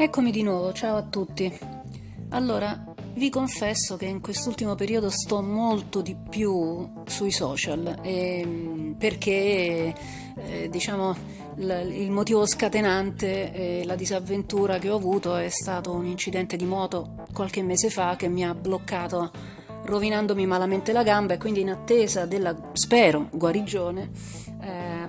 Eccomi di nuovo, ciao a tutti. Allora, vi confesso che in quest'ultimo periodo sto molto di più sui social eh, perché eh, diciamo il motivo scatenante e la disavventura che ho avuto è stato un incidente di moto qualche mese fa che mi ha bloccato rovinandomi malamente la gamba e quindi in attesa della, spero, guarigione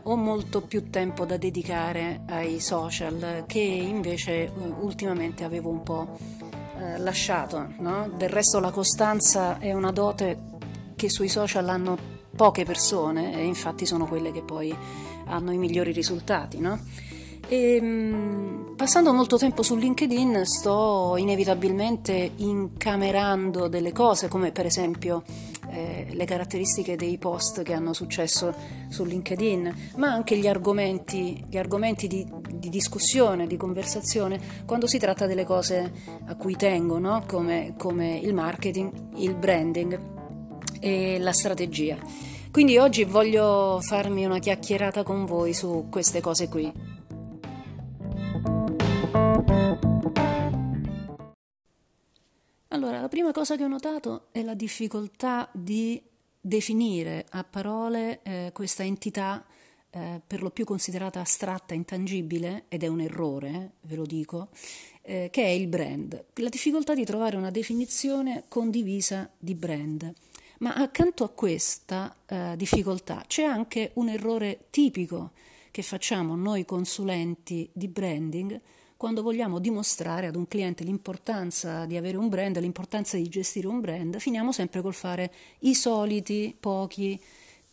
ho molto più tempo da dedicare ai social che invece eh, ultimamente avevo un po' eh, lasciato. No? Del resto la costanza è una dote che sui social hanno poche persone e infatti sono quelle che poi hanno i migliori risultati. No? E, ehm, passando molto tempo su LinkedIn sto inevitabilmente incamerando delle cose come per esempio eh, le caratteristiche dei post che hanno successo su LinkedIn, ma anche gli argomenti, gli argomenti di, di, discussione, di conversazione, quando si tratta delle cose a cui tengo, no? come, come il marketing, il branding e la strategia. Quindi oggi voglio farmi una chiacchierata con voi su queste cose qui. Prima cosa che ho notato è la difficoltà di definire a parole eh, questa entità eh, per lo più considerata astratta, intangibile, ed è un errore, eh, ve lo dico, eh, che è il brand. La difficoltà di trovare una definizione condivisa di brand. Ma accanto a questa eh, difficoltà c'è anche un errore tipico che facciamo noi consulenti di branding quando vogliamo dimostrare ad un cliente l'importanza di avere un brand, l'importanza di gestire un brand, finiamo sempre col fare i soliti, pochi,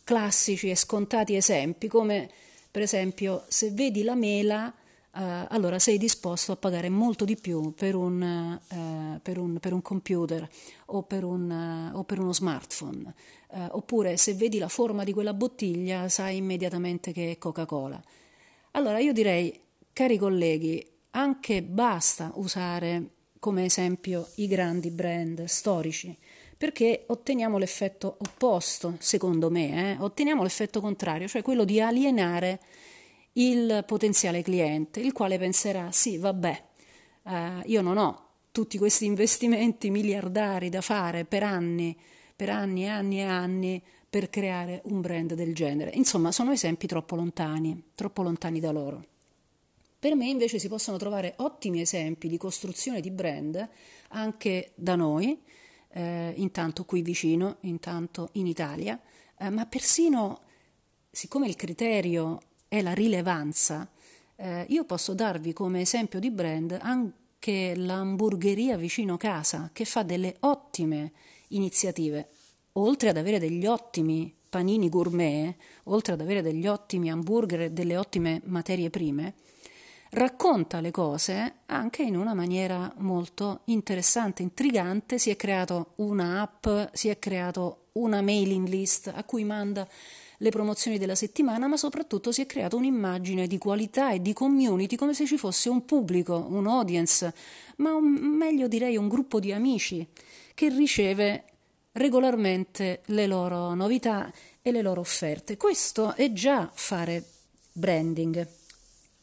classici e scontati esempi, come per esempio se vedi la mela, eh, allora sei disposto a pagare molto di più per un, eh, per un, per un computer o per, un, o per uno smartphone. Eh, oppure se vedi la forma di quella bottiglia sai immediatamente che è Coca-Cola. Allora io direi, cari colleghi, anche basta usare come esempio i grandi brand storici, perché otteniamo l'effetto opposto, secondo me, eh? otteniamo l'effetto contrario, cioè quello di alienare il potenziale cliente, il quale penserà sì, vabbè, eh, io non ho tutti questi investimenti miliardari da fare per anni, per anni e anni e anni per creare un brand del genere. Insomma, sono esempi troppo lontani, troppo lontani da loro. Per me invece si possono trovare ottimi esempi di costruzione di brand anche da noi, eh, intanto qui vicino, intanto in Italia, eh, ma persino siccome il criterio è la rilevanza, eh, io posso darvi come esempio di brand anche l'hamburgeria vicino casa che fa delle ottime iniziative, oltre ad avere degli ottimi panini gourmet, oltre ad avere degli ottimi hamburger e delle ottime materie prime, racconta le cose anche in una maniera molto interessante, intrigante. Si è creato un'app, si è creato una mailing list a cui manda le promozioni della settimana, ma soprattutto si è creata un'immagine di qualità e di community come se ci fosse un pubblico, un audience, ma un, meglio direi un gruppo di amici che riceve regolarmente le loro novità e le loro offerte. Questo è già fare branding.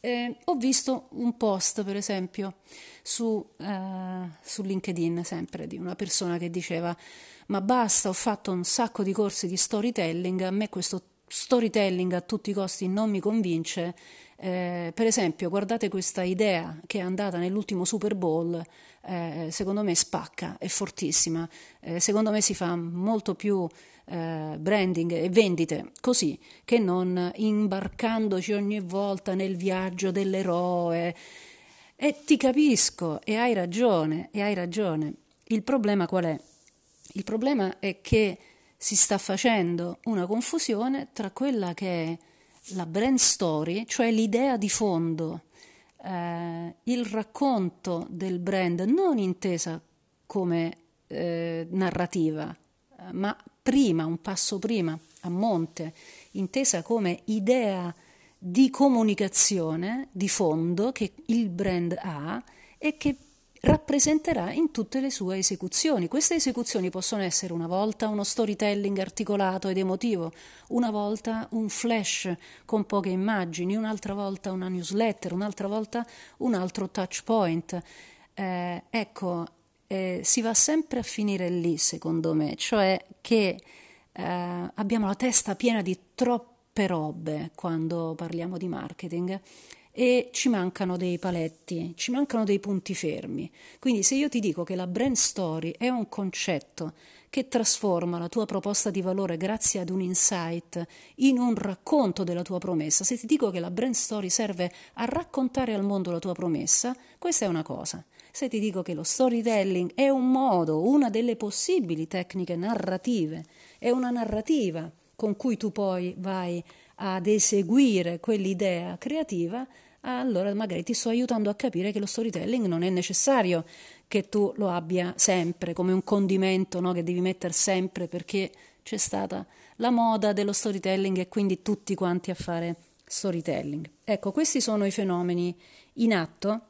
Eh, ho visto un post, per esempio, su, eh, su, LinkedIn, sempre di una persona che diceva: Ma basta, ho fatto un sacco di corsi di storytelling, a me questo storytelling a tutti i costi non mi convince. Eh, per esempio, guardate questa idea che è andata nell'ultimo Super Bowl, eh, secondo me spacca, è fortissima, eh, secondo me si fa molto più eh, branding e vendite così che non imbarcandoci ogni volta nel viaggio dell'eroe. E ti capisco, e hai ragione, e hai ragione. Il problema qual è? Il problema è che si sta facendo una confusione tra quella che è la brand story, cioè l'idea di fondo, eh, il racconto del brand, non intesa come eh, narrativa, ma prima, un passo prima, a monte, intesa come idea di comunicazione di fondo che il brand ha e che rappresenterà in tutte le sue esecuzioni. Queste esecuzioni possono essere una volta uno storytelling articolato ed emotivo, una volta un flash con poche immagini, un'altra volta una newsletter, un'altra volta un altro touch point. Eh, ecco, eh, si va sempre a finire lì, secondo me, cioè che eh, abbiamo la testa piena di troppe robe quando parliamo di marketing e ci mancano dei paletti, ci mancano dei punti fermi. Quindi se io ti dico che la brand story è un concetto che trasforma la tua proposta di valore grazie ad un insight in un racconto della tua promessa, se ti dico che la brand story serve a raccontare al mondo la tua promessa, questa è una cosa. Se ti dico che lo storytelling è un modo, una delle possibili tecniche narrative, è una narrativa con cui tu poi vai ad eseguire quell'idea creativa, allora magari ti sto aiutando a capire che lo storytelling non è necessario che tu lo abbia sempre come un condimento no? che devi mettere sempre perché c'è stata la moda dello storytelling e quindi tutti quanti a fare storytelling. Ecco, questi sono i fenomeni in atto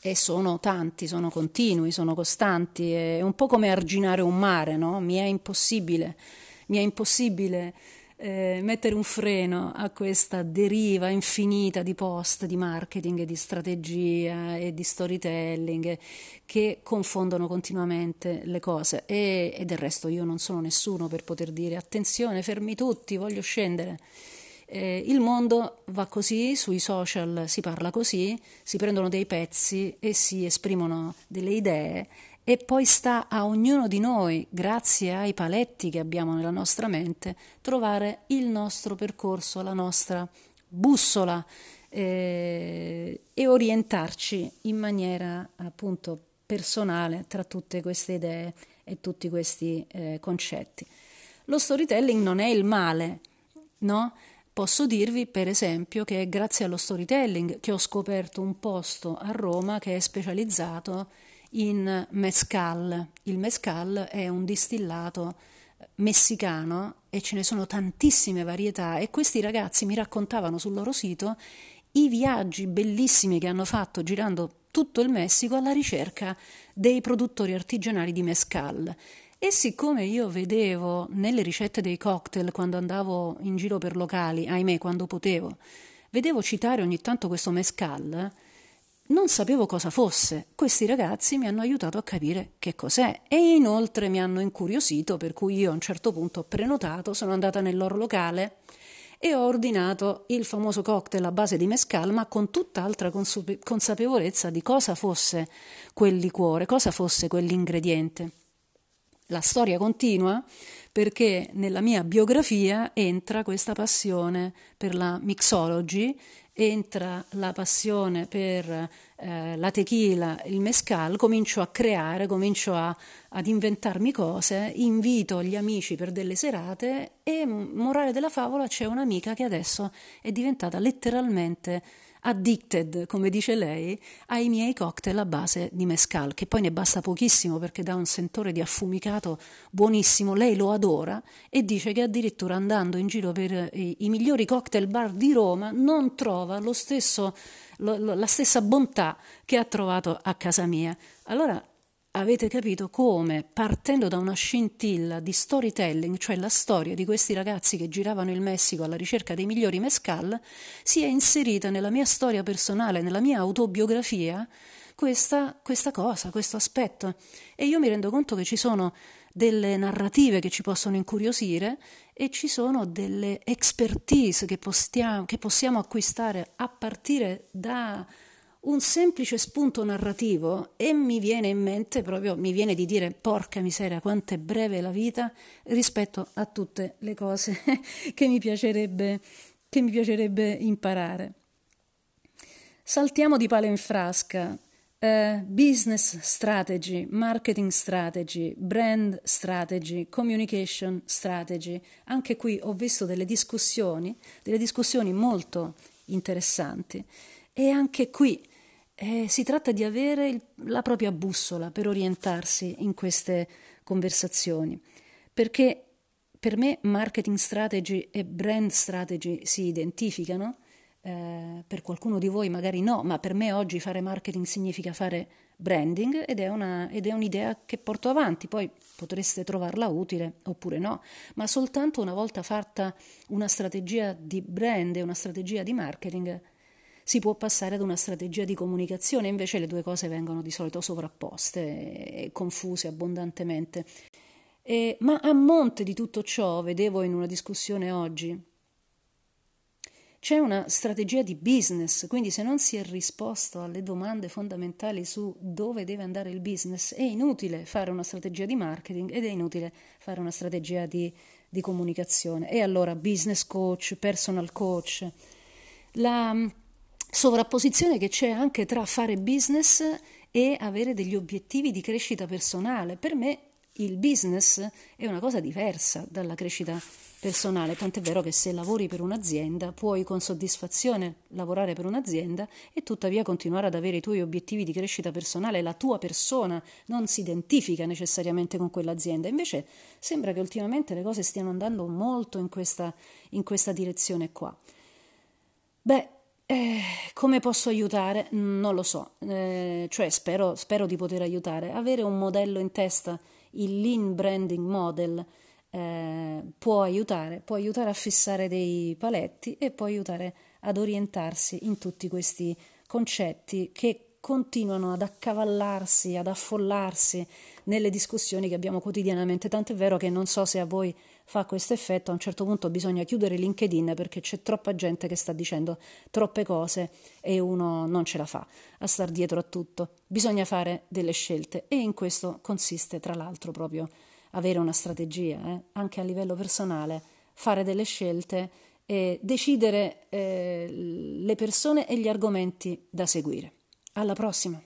e sono tanti, sono continui, sono costanti, è un po' come arginare un mare, no? Mi è impossibile, mi è impossibile eh, mettere un freno a questa deriva infinita di post, di marketing, di strategia e di storytelling che confondono continuamente le cose. E, e del resto io non sono nessuno per poter dire attenzione, fermi tutti, voglio scendere. Eh, il mondo va così, sui social si parla così, si prendono dei pezzi e si esprimono delle idee e poi sta a ognuno di noi, grazie ai paletti che abbiamo nella nostra mente, trovare il nostro percorso, la nostra bussola eh, e orientarci in maniera appunto personale tra tutte queste idee e tutti questi eh, concetti. Lo storytelling non è il male, no? Posso dirvi per esempio che è grazie allo storytelling che ho scoperto un posto a Roma che è specializzato in mezcal. Il mezcal è un distillato messicano e ce ne sono tantissime varietà e questi ragazzi mi raccontavano sul loro sito i viaggi bellissimi che hanno fatto girando tutto il Messico alla ricerca dei produttori artigianali di mezcal. E siccome io vedevo nelle ricette dei cocktail quando andavo in giro per locali, ahimè quando potevo, vedevo citare ogni tanto questo mezcal, non sapevo cosa fosse. Questi ragazzi mi hanno aiutato a capire che cos'è e inoltre mi hanno incuriosito, per cui io a un certo punto ho prenotato, sono andata nel loro locale e ho ordinato il famoso cocktail a base di mescal, ma con tutt'altra consapevolezza di cosa fosse quel liquore, cosa fosse quell'ingrediente. La storia continua perché nella mia biografia entra questa passione per la mixology entra la passione per eh, la tequila, il mescal, comincio a creare, comincio a, ad inventarmi cose, invito gli amici per delle serate e, morale della favola, c'è un'amica che adesso è diventata letteralmente addicted, come dice lei, ai miei cocktail a base di mescal, che poi ne basta pochissimo perché dà un sentore di affumicato buonissimo. Lei lo adora e dice che addirittura andando in giro per i, i migliori cocktail bar di Roma non trova lo stesso, lo, lo, la stessa bontà che ha trovato a casa mia. Allora Avete capito come, partendo da una scintilla di storytelling, cioè la storia di questi ragazzi che giravano il Messico alla ricerca dei migliori mescal, si è inserita nella mia storia personale, nella mia autobiografia, questa, questa cosa, questo aspetto. E io mi rendo conto che ci sono delle narrative che ci possono incuriosire e ci sono delle expertise che, postiamo, che possiamo acquistare a partire da un semplice spunto narrativo e mi viene in mente proprio, mi viene di dire porca miseria quanto è breve la vita rispetto a tutte le cose che mi piacerebbe, che mi piacerebbe imparare. Saltiamo di palo in frasca. Uh, business strategy, marketing strategy, brand strategy, communication strategy. Anche qui ho visto delle discussioni, delle discussioni molto interessanti. E anche qui eh, si tratta di avere il, la propria bussola per orientarsi in queste conversazioni, perché per me marketing strategy e brand strategy si identificano, eh, per qualcuno di voi magari no, ma per me oggi fare marketing significa fare branding ed è, una, ed è un'idea che porto avanti, poi potreste trovarla utile oppure no, ma soltanto una volta fatta una strategia di brand e una strategia di marketing si può passare ad una strategia di comunicazione, invece le due cose vengono di solito sovrapposte e confuse abbondantemente. E, ma a monte di tutto ciò, vedevo in una discussione oggi, c'è una strategia di business, quindi se non si è risposto alle domande fondamentali su dove deve andare il business, è inutile fare una strategia di marketing ed è inutile fare una strategia di, di comunicazione. E allora business coach, personal coach, la sovrapposizione che c'è anche tra fare business e avere degli obiettivi di crescita personale. Per me il business è una cosa diversa dalla crescita personale, tant'è vero che se lavori per un'azienda puoi con soddisfazione lavorare per un'azienda e tuttavia continuare ad avere i tuoi obiettivi di crescita personale, la tua persona non si identifica necessariamente con quell'azienda, invece sembra che ultimamente le cose stiano andando molto in questa, in questa direzione qua. Beh, eh, come posso aiutare? Non lo so, eh, cioè spero, spero di poter aiutare. Avere un modello in testa il lean branding model eh, può aiutare, può aiutare a fissare dei paletti e può aiutare ad orientarsi in tutti questi concetti che continuano ad accavallarsi, ad affollarsi nelle discussioni che abbiamo quotidianamente, tant'è vero che non so se a voi fa questo effetto, a un certo punto bisogna chiudere LinkedIn perché c'è troppa gente che sta dicendo troppe cose e uno non ce la fa a star dietro a tutto. Bisogna fare delle scelte e in questo consiste tra l'altro proprio avere una strategia, eh? anche a livello personale, fare delle scelte e decidere eh, le persone e gli argomenti da seguire. Alla prossima!